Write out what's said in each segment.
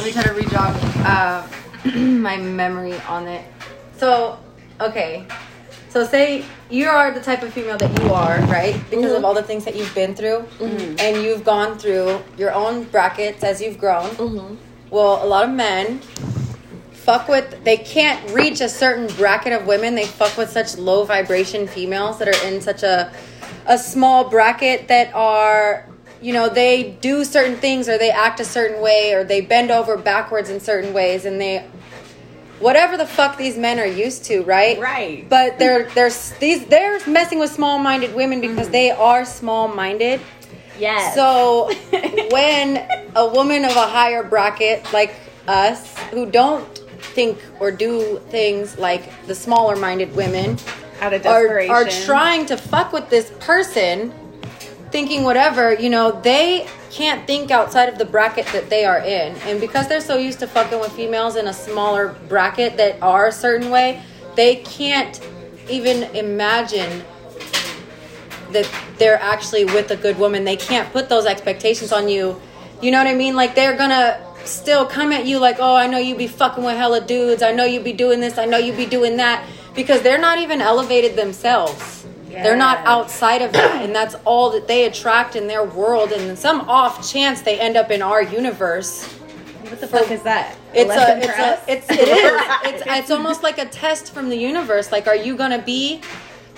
let me try to re-jog uh, my memory on it. So, okay. So say you are the type of female that you are, right? Because of mm-hmm. all the things that you've been through, mm-hmm. and you've gone through your own brackets as you've grown. Mm-hmm. Well, a lot of men fuck with they can't reach a certain bracket of women. They fuck with such low vibration females that are in such a a small bracket that are you know they do certain things or they act a certain way or they bend over backwards in certain ways and they whatever the fuck these men are used to, right? Right. But they're they're these they're messing with small-minded women because mm-hmm. they are small-minded. Yes. So when a woman of a higher bracket like us who don't think or do things like the smaller minded women out of are, desperation. are trying to fuck with this person thinking whatever you know they can't think outside of the bracket that they are in. And because they're so used to fucking with females in a smaller bracket that are a certain way they can't even imagine that they're actually with a good woman. They can't put those expectations on you. You know what i mean? Like they're gonna still come at you like oh i know you be fucking with hella dudes. I know you be doing this. I know you be doing that. Because they're not even elevated themselves they're not outside of that and that's all that they attract in their world and some off chance they end up in our universe what the fuck is that? it's a, it's a, it's, it is. It's, it's almost like a test from the universe. Like, are you gonna be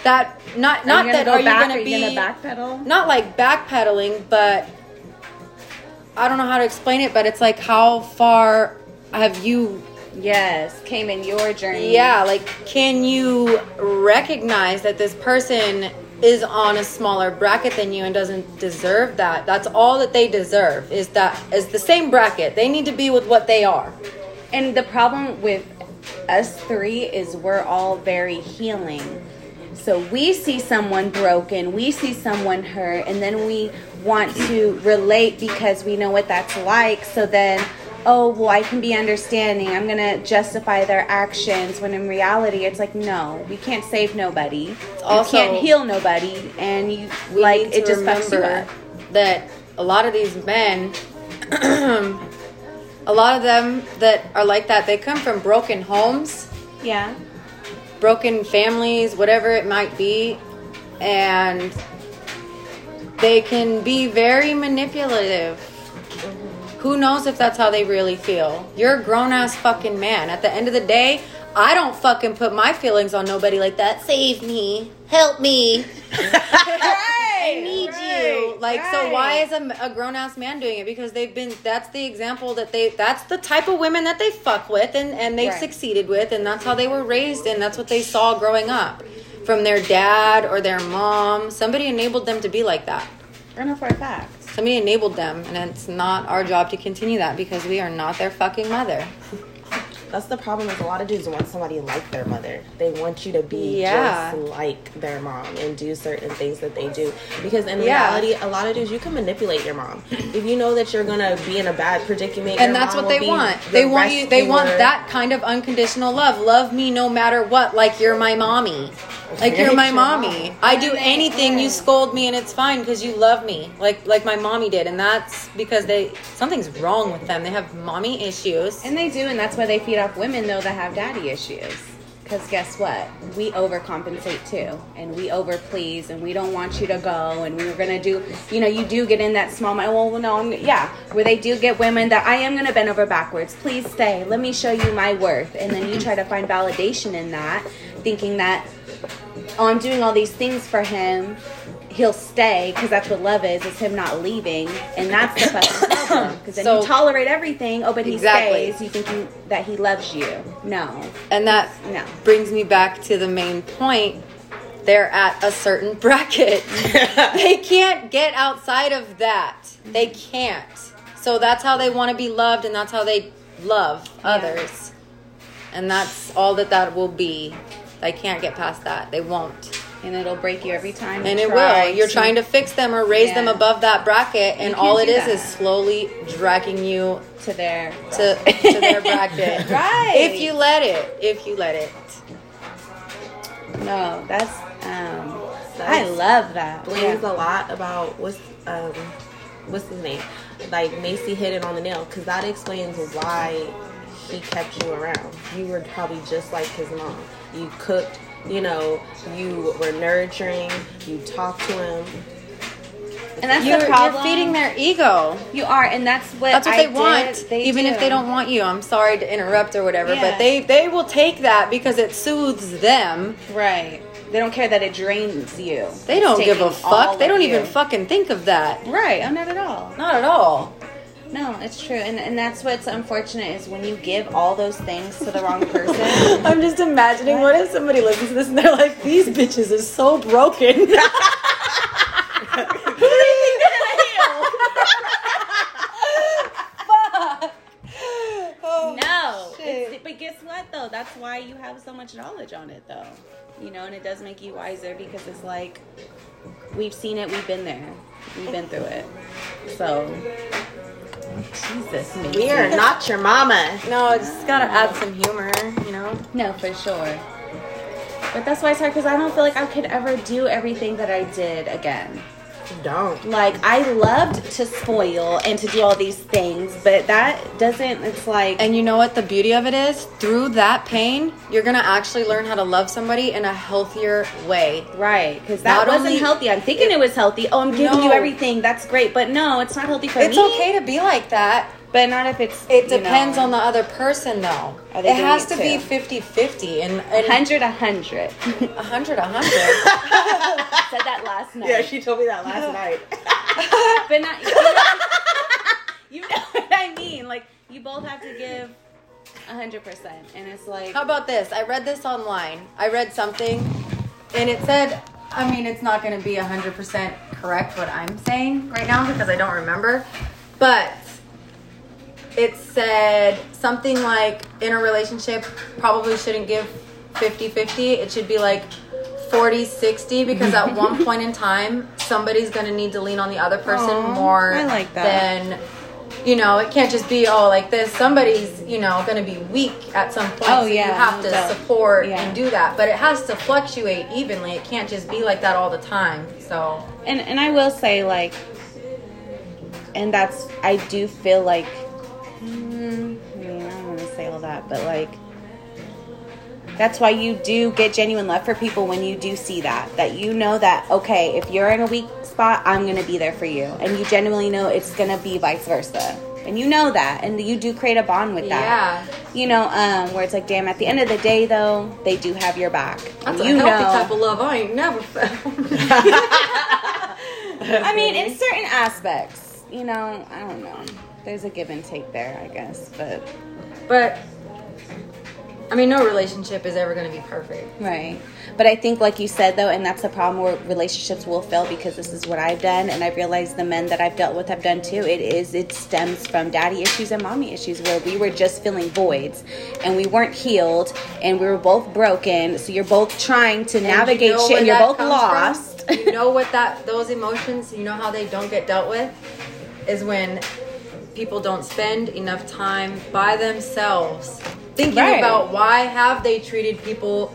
that? Not, Are not you that. gonna Are go back? you gonna Are be you gonna backpedal? not like backpedaling, but I don't know how to explain it. But it's like, how far have you? Yes, came in your journey. Yeah, like, can you recognize that this person is on a smaller bracket than you and doesn't deserve that? That's all that they deserve. Is that is the same bracket? They need to be with what they are. And the problem with us three is we're all very healing. So we see someone broken, we see someone hurt, and then we want to relate because we know what that's like. So then, oh, well, I can be understanding. I'm going to justify their actions when in reality, it's like, no, we can't save nobody. also- you can't heal nobody. And you, like, it just fucks you remember up. that a lot of these men a lot of them that are like that they come from broken homes Yeah. broken families whatever it might be and they can be very manipulative mm-hmm. Who knows if that's how they really feel you're a grown-ass fucking man at the end of the day i don't fucking put my feelings on nobody like that save me help me I need you. Like, so why is a, a grown ass man doing it? Because they've been, that's the example that they, that's the type of women that they fuck with and, and they've Right. succeeded with, and that's how they were raised, and that's what they saw growing up from their dad or their mom. Somebody enabled them to be like that. I know for a fact. Somebody enabled them, and it's not our job to continue that because we are not their fucking mother. That's the problem is a lot of dudes want somebody like their mother. They want you to be Yeah. just like their mom and do certain things that they do. Because in Yeah. reality, a lot of dudes you can manipulate your mom. If you know that you're gonna be in a bad predicament, and that's what they want. the They want you. They want that kind of unconditional love. Love me no matter what. Like you're my mommy. Like you're my mommy. I do anything. You scold me and it's fine because you love me. Like like my mommy did, and that's because they something's wrong with them. They have mommy issues. And they do, and that's why they feed off women though that have daddy issues. Because guess what? We overcompensate too, and we overplease, and we don't want you to go, and we were gonna do. You know, you do get in that small. Well, no, I'm yeah. Where they do get women that I am gonna bend over backwards. Please stay. Let me show you my worth, and then you try to find validation in that, thinking that oh, I'm doing all these things for him. He'll stay because that's what love is. It's him not leaving, and that's the fucking problem. Because then So- you tolerate everything. Oh, but he Exactly. stays. You think you, that he loves you? No, And that No. brings me back to the main point. They're at a certain bracket. they can't get outside of that. They can't. So that's how they want to be loved, and that's how they love others. And that's all that that will be. They can't get past that. They won't. and it'll break you every time. And it will. You're trying to fix them or raise them above that bracket, and all it is do is that. slowly dragging you to their to, to their bracket. Right. If you let it. If you let it. no, that's um. I love that. blames Yeah. a lot about what's um what's his name like Macy hit it on the nail because that explains why he kept you around. You were probably just like his mom. You cooked, you know, you were nurturing, you talked to him. And that's You're, the problem. you're feeding their ego. You are, and that's what That's what I they want. They even if they don't want you. I'm sorry to interrupt or whatever, Yeah. but they they will take that because it soothes them. Right. They don't care that it drains you. They don't give a fuck. They don't even fucking think of that. Right. Oh, not at all. Not at all. No, it's true, and and that's what's unfortunate is when you give all those things to the wrong person. I'm just imagining what if somebody listens to this and they're like, these bitches are so broken. Oh, no, shit. but guess what though? That's why you have so much knowledge on it, though. You know, and it does make you wiser because it's like we've seen it, we've been there, we've been through it. So, Jesus, We are not your mama. no, just gotta add some humor, you know? No, for sure. But that's why it's hard because I don't feel like I could ever do everything that I did again. You don't. Like I loved to spoil and to do all these things, but that doesn't. It's like And you know what the beauty of it is? Through that pain, you're gonna actually learn how to love somebody in a healthier way. right because that Not wasn't only- healthy. I'm thinking it, was healthy. Oh, I'm giving you everything. That's great, but no, it's not healthy for It's me. It's okay to be like that. But not if it's. It depends know, on the other person though. It has it to be too? 50-50 and, and hundred a hundred. 100 100. Said that last night. Yeah, she told me that last night. but not. You know, you know what I mean? Like you both have to give a hundred percent, and it's like. How about this? I read this online. I read something and it said, I mean, it's not going to be 100% correct what I'm saying right now because I don't remember, but it said something like in a relationship probably shouldn't give 50-50. It should be like 40-60 because at one point in time somebody's going to need to lean on the other person Aw, more I like that. than you know, it can't just be oh like this. Somebody's you know going to be weak at some point. Oh, so yeah, you have to doubt. support Yeah. and do that, but it has to fluctuate evenly. It can't just be like that all the time. So and and I will say like, and that's I do feel like, mm, I mean I don't want to say all that, but like, that's why you do get genuine love for people when you do see that that you know that okay if you're in a weak spot I'm gonna be there for you, and you genuinely know it's gonna be vice versa. And you know that, and you do create a bond with that. Yeah. You know, um, where it's like, damn. At the end of the day, though, they do have your back. that's And a you healthy know, type of love I ain't never felt. I mean, in certain aspects, you know, I don't know. There's a give and take there, I guess, but but I mean, no relationship is ever going to be perfect. right. But I think, like you said, though, and that's the problem where relationships will fail because this is what I've done, and I've realized the men that I've dealt with have done too. It is it stems from daddy issues and mommy issues where we were just filling voids, and we weren't healed, and we were both broken. So you're both trying to And you navigate know shit, and you're both lost. you know what that those emotions, you know how they don't get dealt with is when people don't spend enough time by themselves thinking Right. about why have they treated people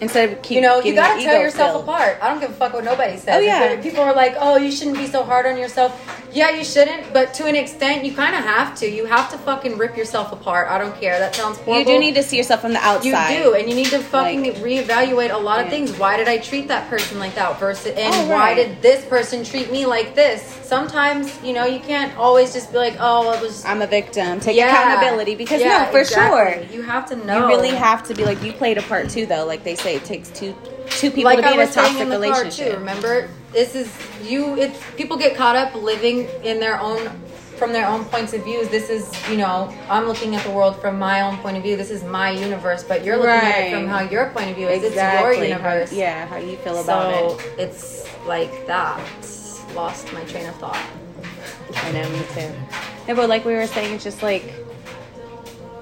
Instead of keep, you know, you gotta tear yourself filled. apart. I don't give a fuck what nobody says. Oh, yeah. people are like, "Oh, you shouldn't be so hard on yourself." Yeah, you shouldn't, but to an extent, you kind of have to. You have to fucking rip yourself apart. I don't care. That sounds horrible. You do need to see yourself from the outside. You do, and you need to fucking Like- reevaluate a lot of Yeah. things. Why did I treat that person like that? Versus, and Oh, why did this person treat me like this? Sometimes, you know, you can't always just be like, "Oh, it was." I'm a victim. Take Yeah. accountability because Yeah, no, for exactly. sure. you have to know. You really have to be like you played a part too, though. Like they say, it takes two two people like to be in a toxic in relationship. too. Remember, this is you. It's people get caught up living in their own from their own points of views. This is you know I'm looking at the world from my own point of view. This is my universe, but you're looking at it from how your point of view is. It's your universe. How, yeah, how you feel about so it. it's like that. Lost my train of thought. I know, me too. No, but like we were saying, it's just like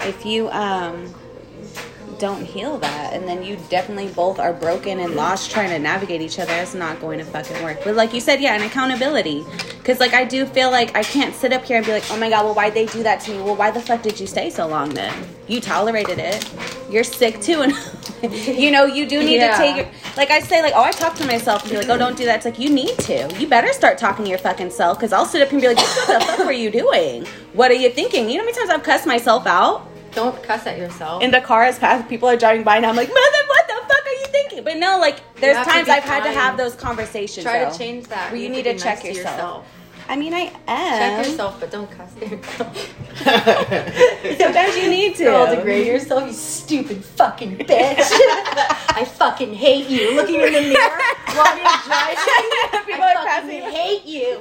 if you um don't heal that and then you definitely both are broken and lost trying to navigate each other it's not going to fucking work. But like you said yeah and accountability. Because like i do feel like i can't sit up here and be like oh my god well why'd they do that to me? Well why the fuck did you stay so long then? You tolerated it. You're sick too. And you know you do need Yeah. to take your like i say like oh i talk to myself and be like oh don't do that. It's like you need to. You better start talking to your fucking self because i'll sit up here and be like what the fuck were you doing? What are you thinking? You know how many times i've cussed myself out Don't cuss at yourself. in the car as past people are driving by and I'm like, mother, what the fuck are you thinking? But no, like there's times I've had to have those conversations. Try though, to change that. Where you have need to to check nice to yourself. I mean, I am. Check yourself, but don't cuss at yourself. Sometimes you need to. Don't degrade yourself, you stupid fucking bitch. I fucking hate you. Looking in the mirror while you're driving. People I are fucking passing. hate you.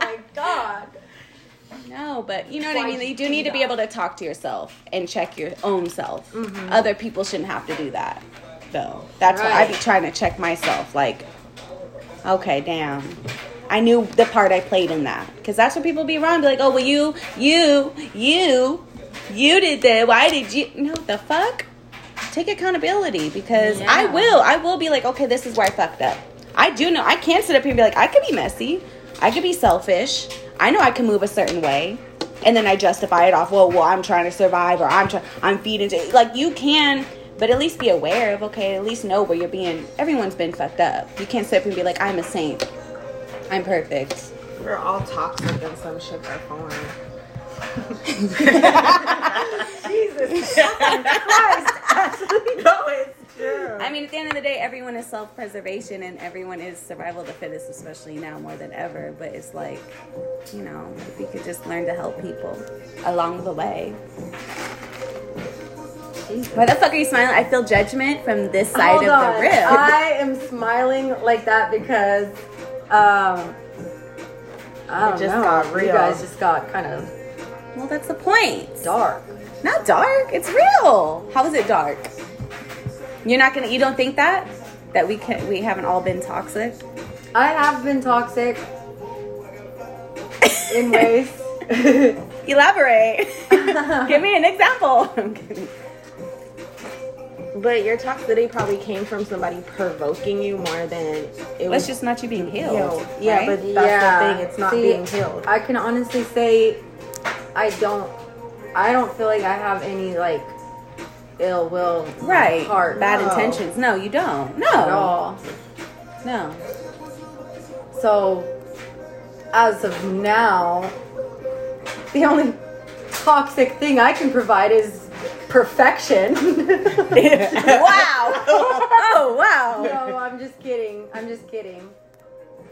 My God. No, but you know what I mean. you do need to be able to talk to yourself and check your own self. Mm-hmm. Other people shouldn't have to do that. though. that's why I be trying to check myself. Like, okay, damn. I knew the part I played in that because that's what people be wrong. Be like, oh, well, you, you, you, you did that. Why did you? No, the fuck. Take accountability because I will. I will be like, okay, this is where I fucked up. I do know. I can't sit up here and be like, I could be messy. I could be selfish. I know I can move a certain way, and then I justify it off. Well, well, I'm trying to survive, or I'm trying. I'm feeding. To, like you can, but at least be aware of. Okay, at least know where you're being. Everyone's been fucked up. You can't sit up and be like, I'm a saint. I'm perfect. We're all toxic in some shape or form. Jesus Christ. Actually, no, it's true. I mean, at the end of the day, everyone is self preservation and everyone is survival of the fittest, especially now more than ever. But it's like, you know, if we could just learn to help people along the way. Why the fuck are you smiling? I feel judgment from this side Hold of on. the rib. I am smiling like that because um I don't just know. got You guys just got kind of well, that's the point. dark. Not dark. It's real. How is it dark? You're not gonna. You don't think that that we can we haven't all been toxic? I have been toxic in ways. Elaborate. Give me an example. I'm kidding. But your toxicity probably came from somebody provoking you more than it That's was just not you being healed. healed. Yeah, right? but that's yeah. the thing. It's not See, being healed. I can honestly say I don't I don't feel like I have any like ill will right. heart Bad no, intentions. No, you don't. No. at all. No. So, as of now, the only toxic thing I can provide is perfection. wow. oh wow. no, I'm just kidding. I'm just kidding.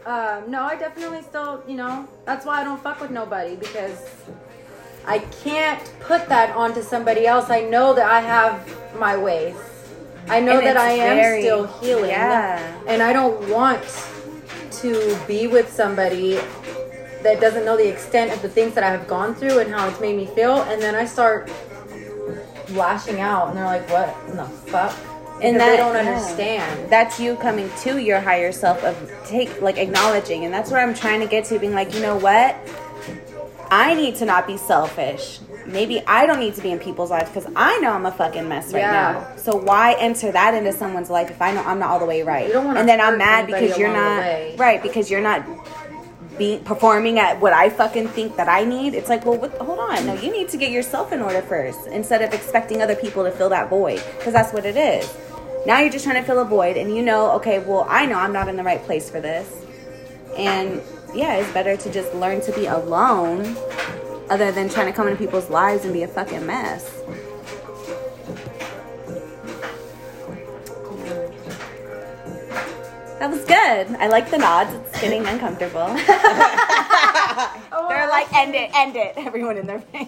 Um, no, I definitely still, you know, that's why I don't fuck with nobody because I can't put that onto somebody else. I know that I have my ways. I know And that I am very- still healing. yeah. And I don't want to be with somebody that doesn't know the extent of the things that I have gone through and how it's made me feel. And then I start lashing out and they're like, what in the fuck? And that- they don't yeah. understand. That's you coming to your higher self of take like acknowledging, and that's where I'm trying to get to, being like, you know what? I need to not be selfish. Maybe I don't need to be in people's lives because I know I'm a fucking mess right Yeah. now. So why enter that into someone's life if I know I'm not all the way right? And then I'm mad because you're not right because you're not being performing at what I fucking think that I need. It's like, well, what, hold on, no, you need to get yourself in order first instead of expecting other people to fill that void because that's what it is. Now you're just trying to fill a void, and you know, okay, well, I know I'm not in the right place for this, and yeah, it's better to just learn to be alone, other than trying to come into people's lives and be a fucking mess. That was good. I like the nods. It's getting uncomfortable. Oh, They're like, end it, end it. Everyone in their